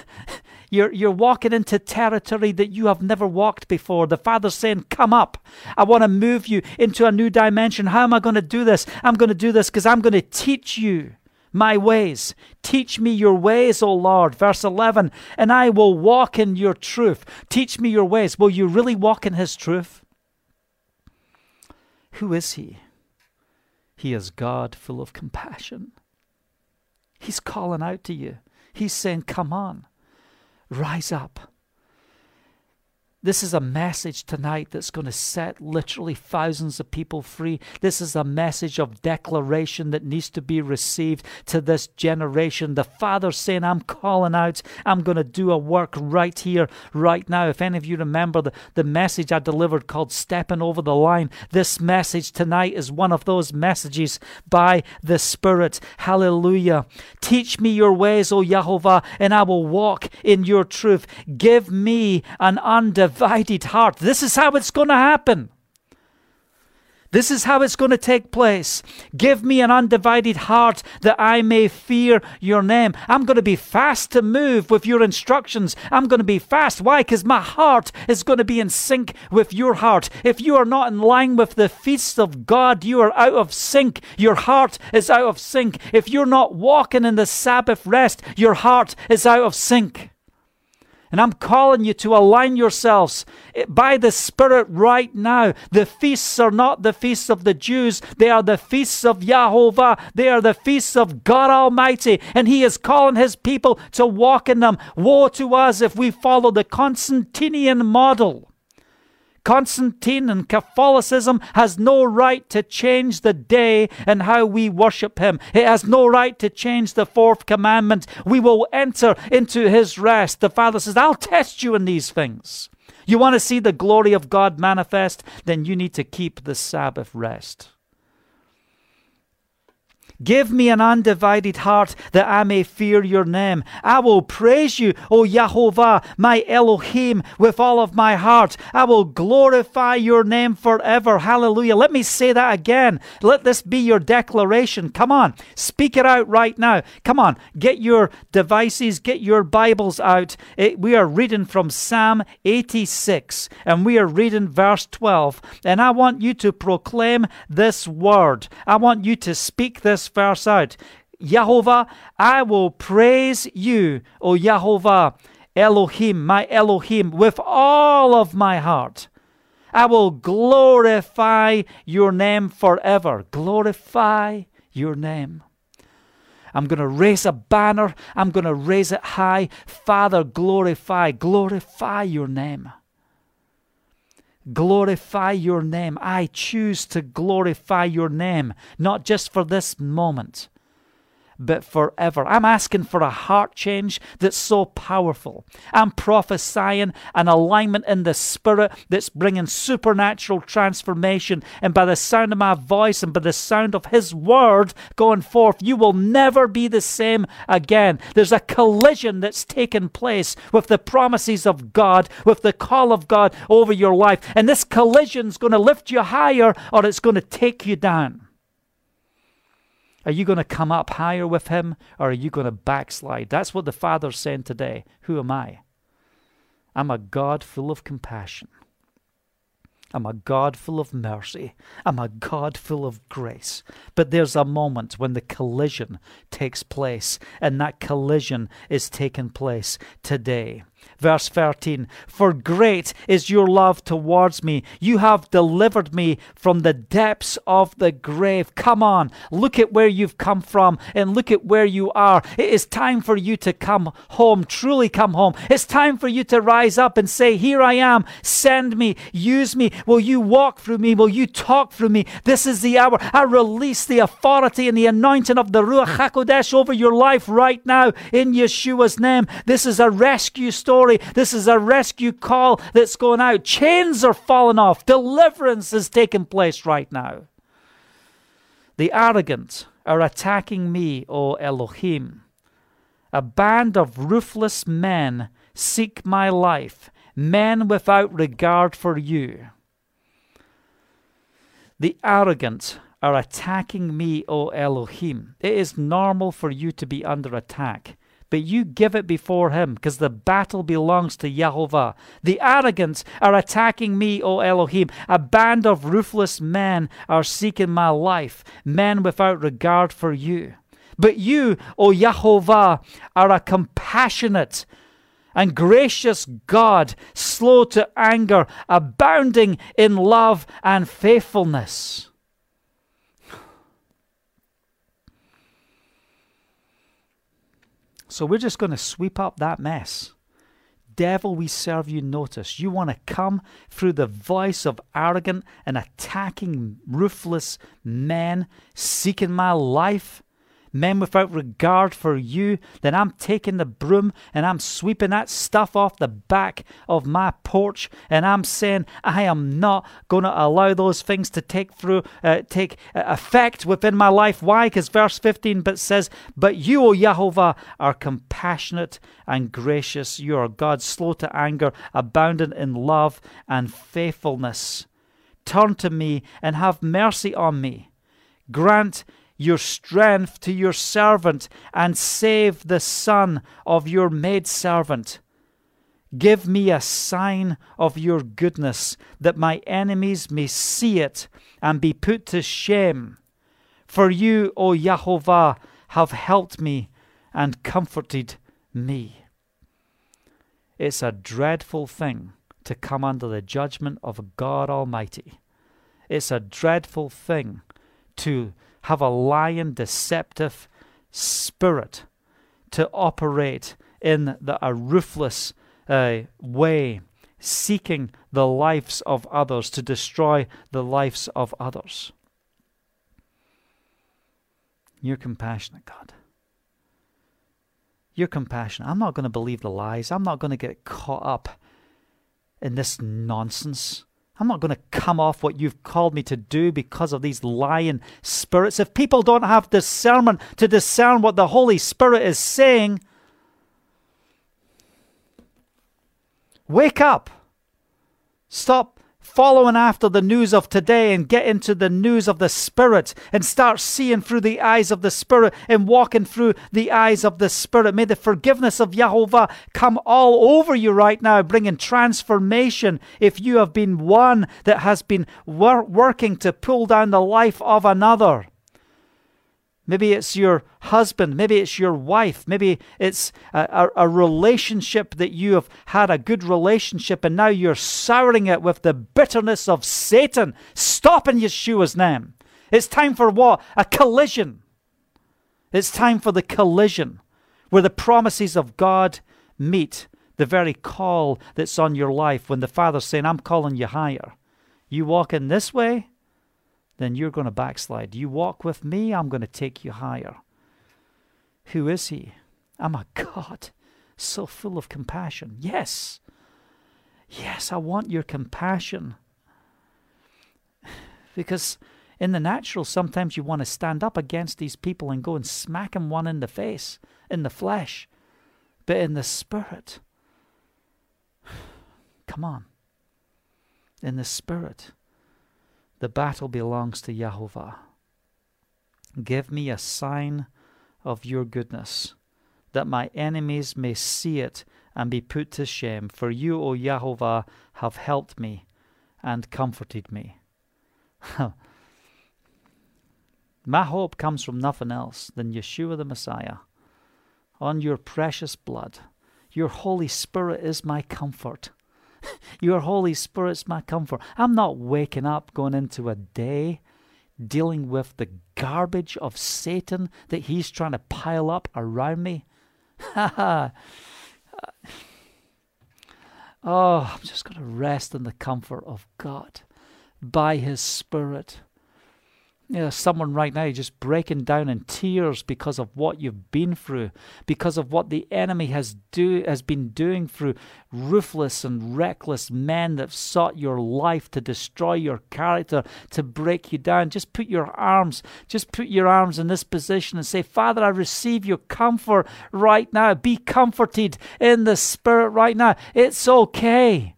Speaker 1: You're, you're walking into territory that you have never walked before. The Father's saying, Come up. I want to move you into a new dimension. How am I going to do this? I'm going to do this because I'm going to teach you my ways. Teach me your ways, O Lord. Verse 11, and I will walk in your truth. Teach me your ways. Will you really walk in his truth? Who is he? He is God full of compassion. He's calling out to you. He's saying, Come on, rise up. This is a message tonight that's going to set literally thousands of people free. This is a message of declaration that needs to be received to this generation. The Father saying, I'm calling out, I'm going to do a work right here, right now. If any of you remember the, the message I delivered called Stepping Over the Line, this message tonight is one of those messages by the Spirit. Hallelujah. Teach me your ways, O Yahovah, and I will walk in your truth. Give me an undivided divided heart. This is how it's going to happen. This is how it's going to take place. Give me an undivided heart that I may fear your name. I'm going to be fast to move with your instructions. I'm going to be fast. Why? Because my heart is going to be in sync with your heart. If you are not in line with the feast of God, you are out of sync. Your heart is out of sync. If you're not walking in the Sabbath rest, your heart is out of sync. And I'm calling you to align yourselves by the Spirit right now. The feasts are not the feasts of the Jews, they are the feasts of Yahovah. They are the feasts of God Almighty. And He is calling His people to walk in them. Woe to us if we follow the Constantinian model. Constantine and Catholicism has no right to change the day and how we worship him. It has no right to change the fourth commandment. We will enter into his rest. The Father says, I'll test you in these things. You want to see the glory of God manifest? Then you need to keep the Sabbath rest. Give me an undivided heart that I may fear your name. I will praise you, O Yahovah, my Elohim, with all of my heart. I will glorify your name forever. Hallelujah. Let me say that again. Let this be your declaration. Come on, speak it out right now. Come on, get your devices, get your Bibles out. It, we are reading from Psalm 86, and we are reading verse 12. And I want you to proclaim this word. I want you to speak this verse out. Yahovah, I will praise you, O Yahovah, Elohim, my Elohim, with all of my heart. I will glorify your name forever. Glorify your name. I'm going to raise a banner. I'm going to raise it high. Father, glorify, glorify your name glorify your name. I choose to glorify your name, not just for this moment, but forever. I'm asking for a heart change that's so powerful. I'm prophesying an alignment in the spirit that's bringing supernatural transformation. And by the sound of my voice and by the sound of His word going forth, you will never be the same again. There's a collision that's taken place with the promises of God, with the call of God over your life. And this collision's going to lift you higher or it's going to take you down. Are you going to come up higher with him or are you going to backslide? That's what the Father's saying today. Who am I? I'm a God full of compassion. I'm a God full of mercy. I'm a God full of grace. But there's a moment when the collision takes place, and that collision is taking place today. Verse 13 For great is your love towards me. You have delivered me from the depths of the grave. Come on, look at where you've come from and look at where you are. It is time for you to come home, truly come home. It's time for you to rise up and say, Here I am, send me, use me. Will you walk through me? Will you talk through me? This is the hour. I release the authority and the anointing of the Ruach HaKodesh over your life right now in Yeshua's name. This is a rescue story. This is a rescue call that's going out. Chains are falling off. Deliverance is taking place right now. The arrogant are attacking me, O Elohim. A band of ruthless men seek my life, men without regard for you. The arrogant are attacking me, O Elohim. It is normal for you to be under attack but you give it before him, because the battle belongs to Jehovah. The arrogant are attacking me, O Elohim. A band of ruthless men are seeking my life, men without regard for you. But you, O Jehovah, are a compassionate and gracious God, slow to anger, abounding in love and faithfulness. So we're just going to sweep up that mess. Devil, we serve you notice. You want to come through the voice of arrogant and attacking, ruthless men seeking my life? Men without regard for you, then I'm taking the broom and I'm sweeping that stuff off the back of my porch and I'm saying I am not going to allow those things to take through uh, take uh, effect within my life. Why? Because verse 15 but says, "But you, O Jehovah, are compassionate and gracious. You are God, slow to anger, abounding in love and faithfulness. Turn to me and have mercy on me. Grant your strength to your servant and save the son of your maidservant. Give me a sign of your goodness, that my enemies may see it and be put to shame. For you, O Jehovah, have helped me and comforted me. It's a dreadful thing to come under the judgment of God Almighty. It's a dreadful thing to have a lying, deceptive spirit to operate in the, a ruthless uh, way, seeking the lives of others, to destroy the lives of others. You're compassionate, God. You're compassionate. I'm not going to believe the lies. I'm not going to get caught up in this nonsense. I'm not going to come off what you've called me to do because of these lying spirits. If people don't have discernment to discern what the Holy Spirit is saying, wake up. Stop following after the news of today and get into the news of the Spirit and start seeing through the eyes of the Spirit and walking through the eyes of the Spirit. May the forgiveness of Jehovah come all over you right now, bringing transformation if you have been one that has been wor- working to pull down the life of another. Maybe it's your husband. Maybe it's your wife. Maybe it's a, a, a, relationship that you have had a good relationship and now you're souring it with the bitterness of Satan. Stop in Yeshua's name. It's time for what? A collision. It's time for the collision where the promises of God meet the very call that's on your life when the Father's saying, I'm calling you higher. You walk in this way, then you're going to backslide. You walk with me, I'm going to take you higher. Who is he? Oh I'm a God so full of compassion. Yes. Yes, I want your compassion. Because in the natural, sometimes you want to stand up against these people and go and smack them one in the face, in the flesh. But in the spirit, come on. In the spirit, the battle belongs to Jehovah. Give me a sign of your goodness, that my enemies may see it and be put to shame. For you, O Jehovah, have helped me and comforted me. my hope comes from nothing else than Yeshua the Messiah. On your precious blood, Your Holy Spirit is my comfort. Your Holy Spirit's my comfort. I'm not waking up going into a day dealing with the garbage of Satan that he's trying to pile up around me. Ha! oh, I'm just going to rest in the comfort of God by His Spirit. You know, someone right now just breaking down in tears because of what you've been through, because of what the enemy has do has been doing through ruthless and reckless men that sought your life to destroy your character, to break you down. Just put your arms, just put your arms in this position and say, Father, I receive your comfort right now. Be comforted in the spirit right now. It's okay.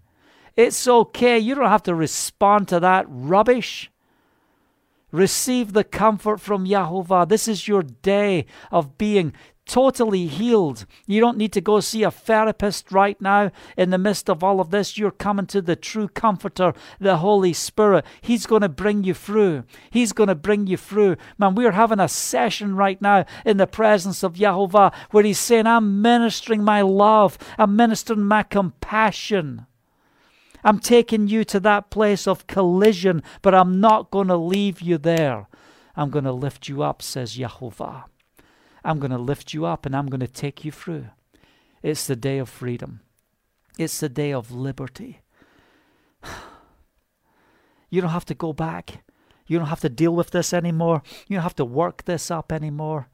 Speaker 1: It's okay. You don't have to respond to that rubbish. Receive the comfort from Yahovah. This is your day of being totally healed. You don't need to go see a therapist right now in the midst of all of this. You're coming to the true comforter, the Holy Spirit. He's going to bring you through. He's going to bring you through. Man, we're having a session right now in the presence of Yahovah where He's saying, I'm ministering my love, I'm ministering my compassion. I'm taking you to that place of collision, but I'm not going to leave you there. I'm going to lift you up, says Yahovah. I'm going to lift you up and I'm going to take you through. It's the day of freedom, it's the day of liberty. You don't have to go back. You don't have to deal with this anymore. You don't have to work this up anymore.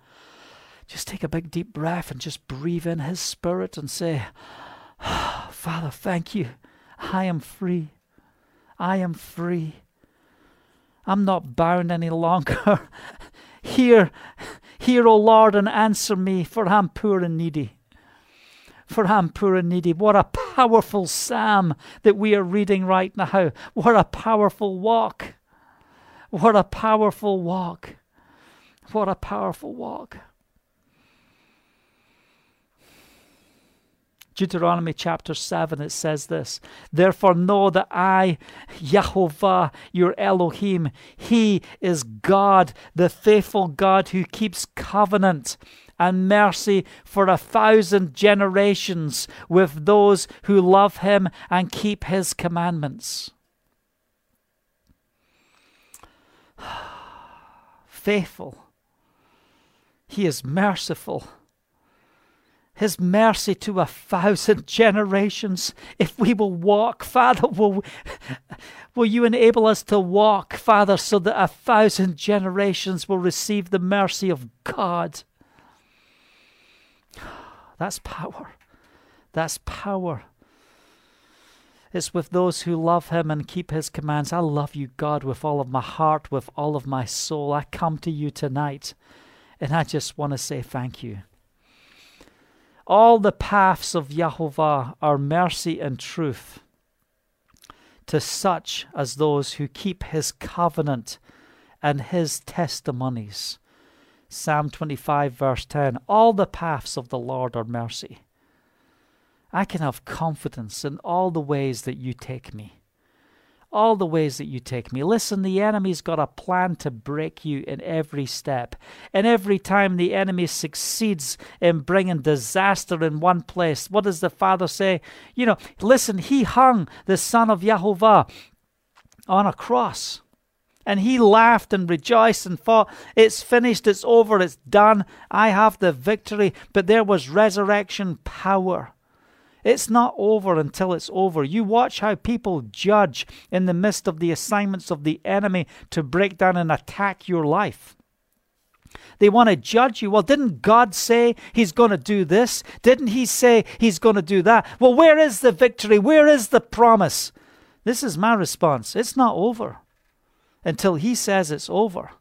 Speaker 1: Just take a big deep breath and just breathe in His Spirit and say, Father, thank you. I am free. I am free. I'm not bound any longer. hear, hear, O Lord, and answer me, for I'm poor and needy. For I'm poor and needy. What a powerful psalm that we are reading right now. What a powerful walk. What a powerful walk. What a powerful walk. Deuteronomy chapter 7, it says this Therefore know that I, Yahovah, your Elohim, He is God, the faithful God who keeps covenant and mercy for a thousand generations with those who love Him and keep His commandments. Faithful. He is merciful his mercy to a thousand generations. If we will walk, Father, will, will you enable us to walk, Father, so that a thousand generations will receive the mercy of God? That's power. That's power. It's with those who love him and keep his commands. I love you, God, with all of my heart, with all of my soul. I come to you tonight, and I just want to say thank you. All the paths of Yahovah are mercy and truth to such as those who keep his covenant and his testimonies. Psalm 25, verse 10 All the paths of the Lord are mercy. I can have confidence in all the ways that you take me all the ways that you take me. Listen, the enemy's got a plan to break you in every step. And every time the enemy succeeds in bringing disaster in one place, what does the Father say? You know, listen, he hung the Son of Yahovah on a cross. And he laughed and rejoiced and thought, It's finished, it's over, it's done, I have the victory. But there was resurrection power. It's not over until it's over. You watch how people judge in the midst of the assignments of the enemy to break down and attack your life. They want to judge you. Well, didn't God say He's going to do this? Didn't He say He's going to do that? Well, where is the victory? Where is the promise? This is my response. It's not over until He says it's over.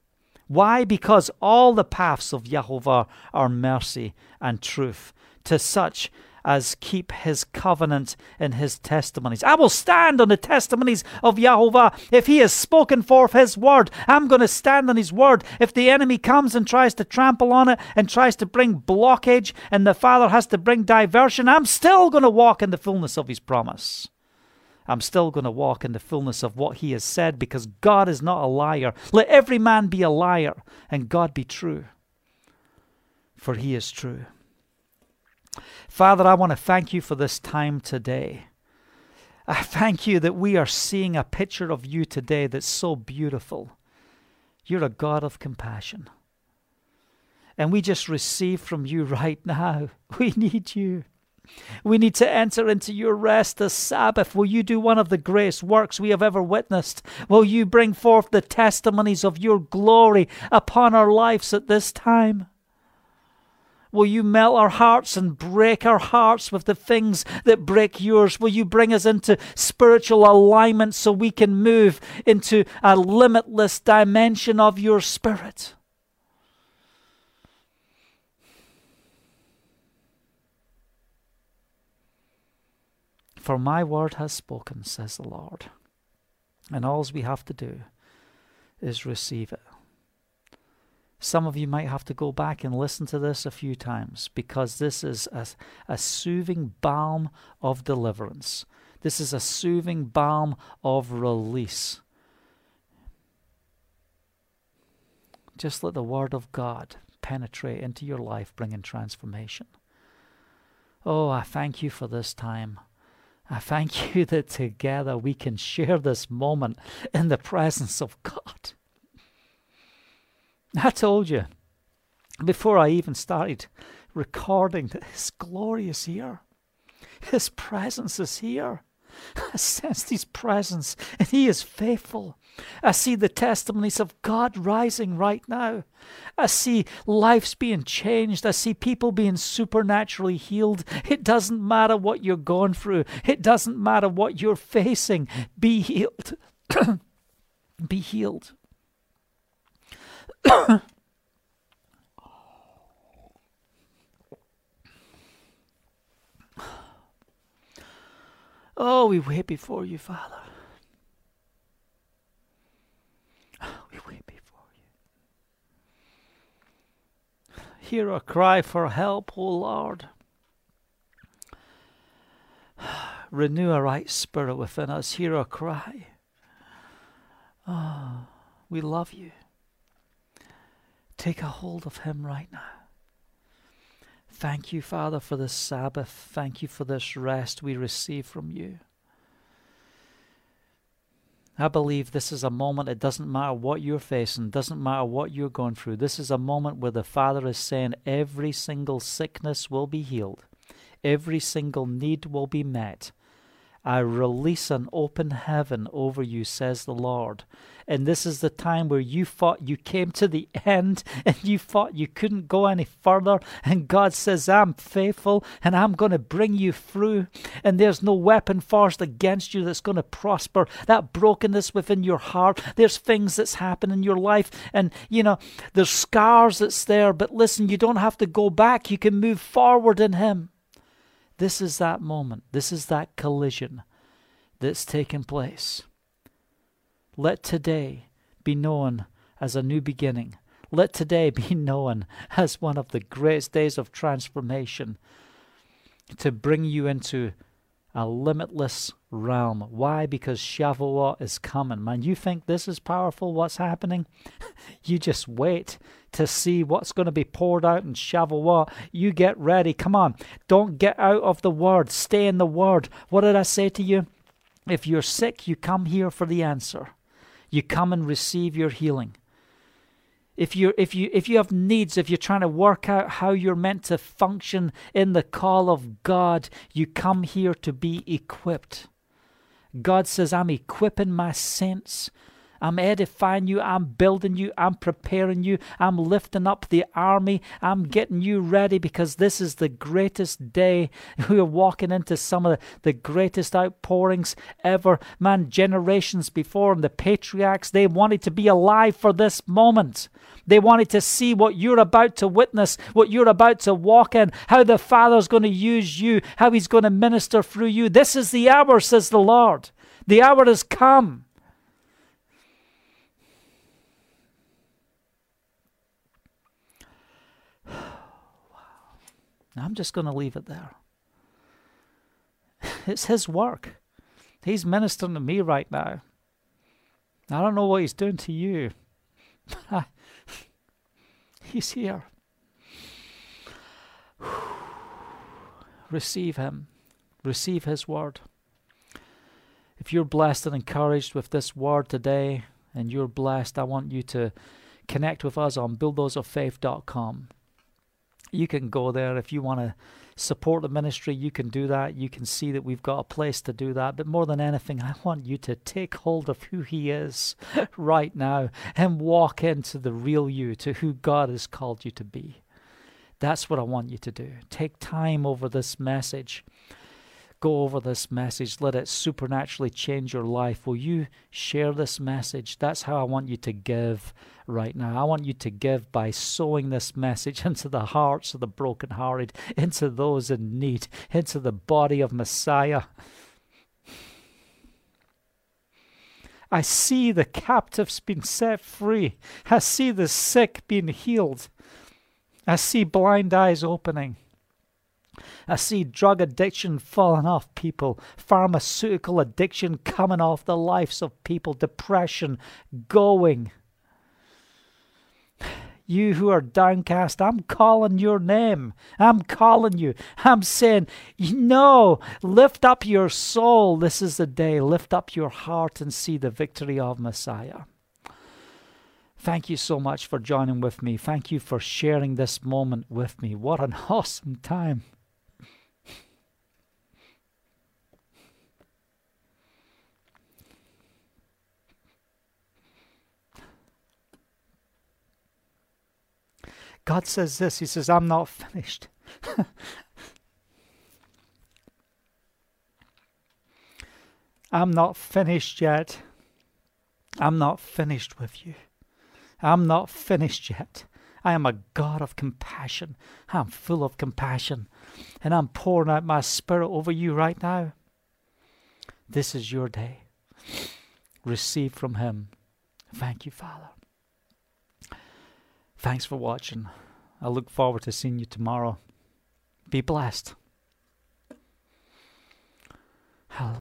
Speaker 1: Why? Because all the paths of Yahovah are mercy and truth to such as keep his covenant and his testimonies. I will stand on the testimonies of Yahovah. If he has spoken forth his word, I'm going to stand on his word. If the enemy comes and tries to trample on it and tries to bring blockage and the Father has to bring diversion, I'm still going to walk in the fullness of his promise. I'm still going to walk in the fullness of what he has said because God is not a liar. Let every man be a liar and God be true, for he is true. Father, I want to thank you for this time today. I thank you that we are seeing a picture of you today that's so beautiful. You're a God of compassion. And we just receive from you right now. We need you. We need to enter into your rest, the Sabbath. Will you do one of the greatest works we have ever witnessed? Will you bring forth the testimonies of your glory upon our lives at this time? Will you melt our hearts and break our hearts with the things that break yours? Will you bring us into spiritual alignment so we can move into a limitless dimension of your spirit? For my word has spoken, says the Lord. And all we have to do is receive it. Some of you might have to go back and listen to this a few times because this is a, a soothing balm of deliverance. This is a soothing balm of release. Just let the Word of God penetrate into your life, bringing transformation. Oh, I thank you for this time. I thank you that together we can share this moment in the presence of God. I told you before I even started recording that His glory is here. His presence is here. I sense His presence, and He is faithful. I see the testimonies of God rising right now. I see lives being changed. I see people being supernaturally healed. It doesn't matter what you're going through, it doesn't matter what you're facing. Be healed. Be healed. Oh, we wait before you, Father. We wait before you. Hear our cry for help, O Lord. Renew a right spirit within us. Hear our cry. Oh, we love you. Take a hold of Him right now. Thank you, Father, for this Sabbath. Thank you for this rest we receive from you. I believe this is a moment, it doesn't matter what you're facing, doesn't matter what you're going through. This is a moment where the Father is saying every single sickness will be healed, every single need will be met. I release an open heaven over you, says the Lord. And this is the time where you thought you came to the end and you thought you couldn't go any further. And God says, I'm faithful and I'm going to bring you through. And there's no weapon forced against you that's going to prosper. That brokenness within your heart, there's things that's happened in your life. And, you know, there's scars that's there. But listen, you don't have to go back. You can move forward in Him. This is that moment. This is that collision that's taken place. Let today be known as a new beginning. Let today be known as one of the greatest days of transformation to bring you into a limitless realm. Why? Because Shavuot is coming. Man, you think this is powerful, what's happening? you just wait to see what's going to be poured out in Shavuot. You get ready. Come on. Don't get out of the Word. Stay in the Word. What did I say to you? If you're sick, you come here for the answer. You come and receive your healing. If you if you if you have needs, if you're trying to work out how you're meant to function in the call of God, you come here to be equipped. God says, I'm equipping my saints I'm edifying you. I'm building you. I'm preparing you. I'm lifting up the army. I'm getting you ready because this is the greatest day. We are walking into some of the, greatest outpourings ever. Man, generations before, and the patriarchs, they wanted to be alive for this moment. They wanted to see what you're about to witness, what you're about to walk in, how the Father's going to use you, how He's going to minister through you. This is the hour, says the Lord. The hour has come. I'm just going to leave it there. It's His work. He's ministering to me right now. I don't know what He's doing to you, but He's here. Receive Him, receive His word. If you're blessed and encouraged with this word today, and you're blessed, I want you to connect with us on buildthersoffaith.com. You can go there if you want to support the ministry, you can do that. You can see that we've got a place to do that. But more than anything, I want you to take hold of who He is right now and walk into the real you, to who God has called you to be. That's what I want you to do. Take time over this message go over this message. Let it supernaturally change your life. Will you share this message? That's how I want you to give right now. I want you to give by sowing this message into the hearts of the brokenhearted, into those in need, into the body of Messiah. I see the captives being set free. I see the sick being healed. I see blind eyes opening. I see drug addiction falling off people, pharmaceutical addiction coming off the lives of people, depression going. You who are downcast, I'm calling your name. I'm calling you. I'm saying, no, lift up your soul. This is the day. Lift up your heart and see the victory of Messiah. Thank you so much for joining with me. Thank you for sharing this moment with me. What an awesome time. God says this He says, I'm not finished. I'm not finished yet. I'm not finished with you. I'm not finished yet. I am a God of compassion. I'm full of compassion. And I'm pouring out my spirit over you right now. This is your day. Receive from Him. Thank you, Father. Thanks for watching. I look forward to seeing you tomorrow. Be blessed. Hallelujah.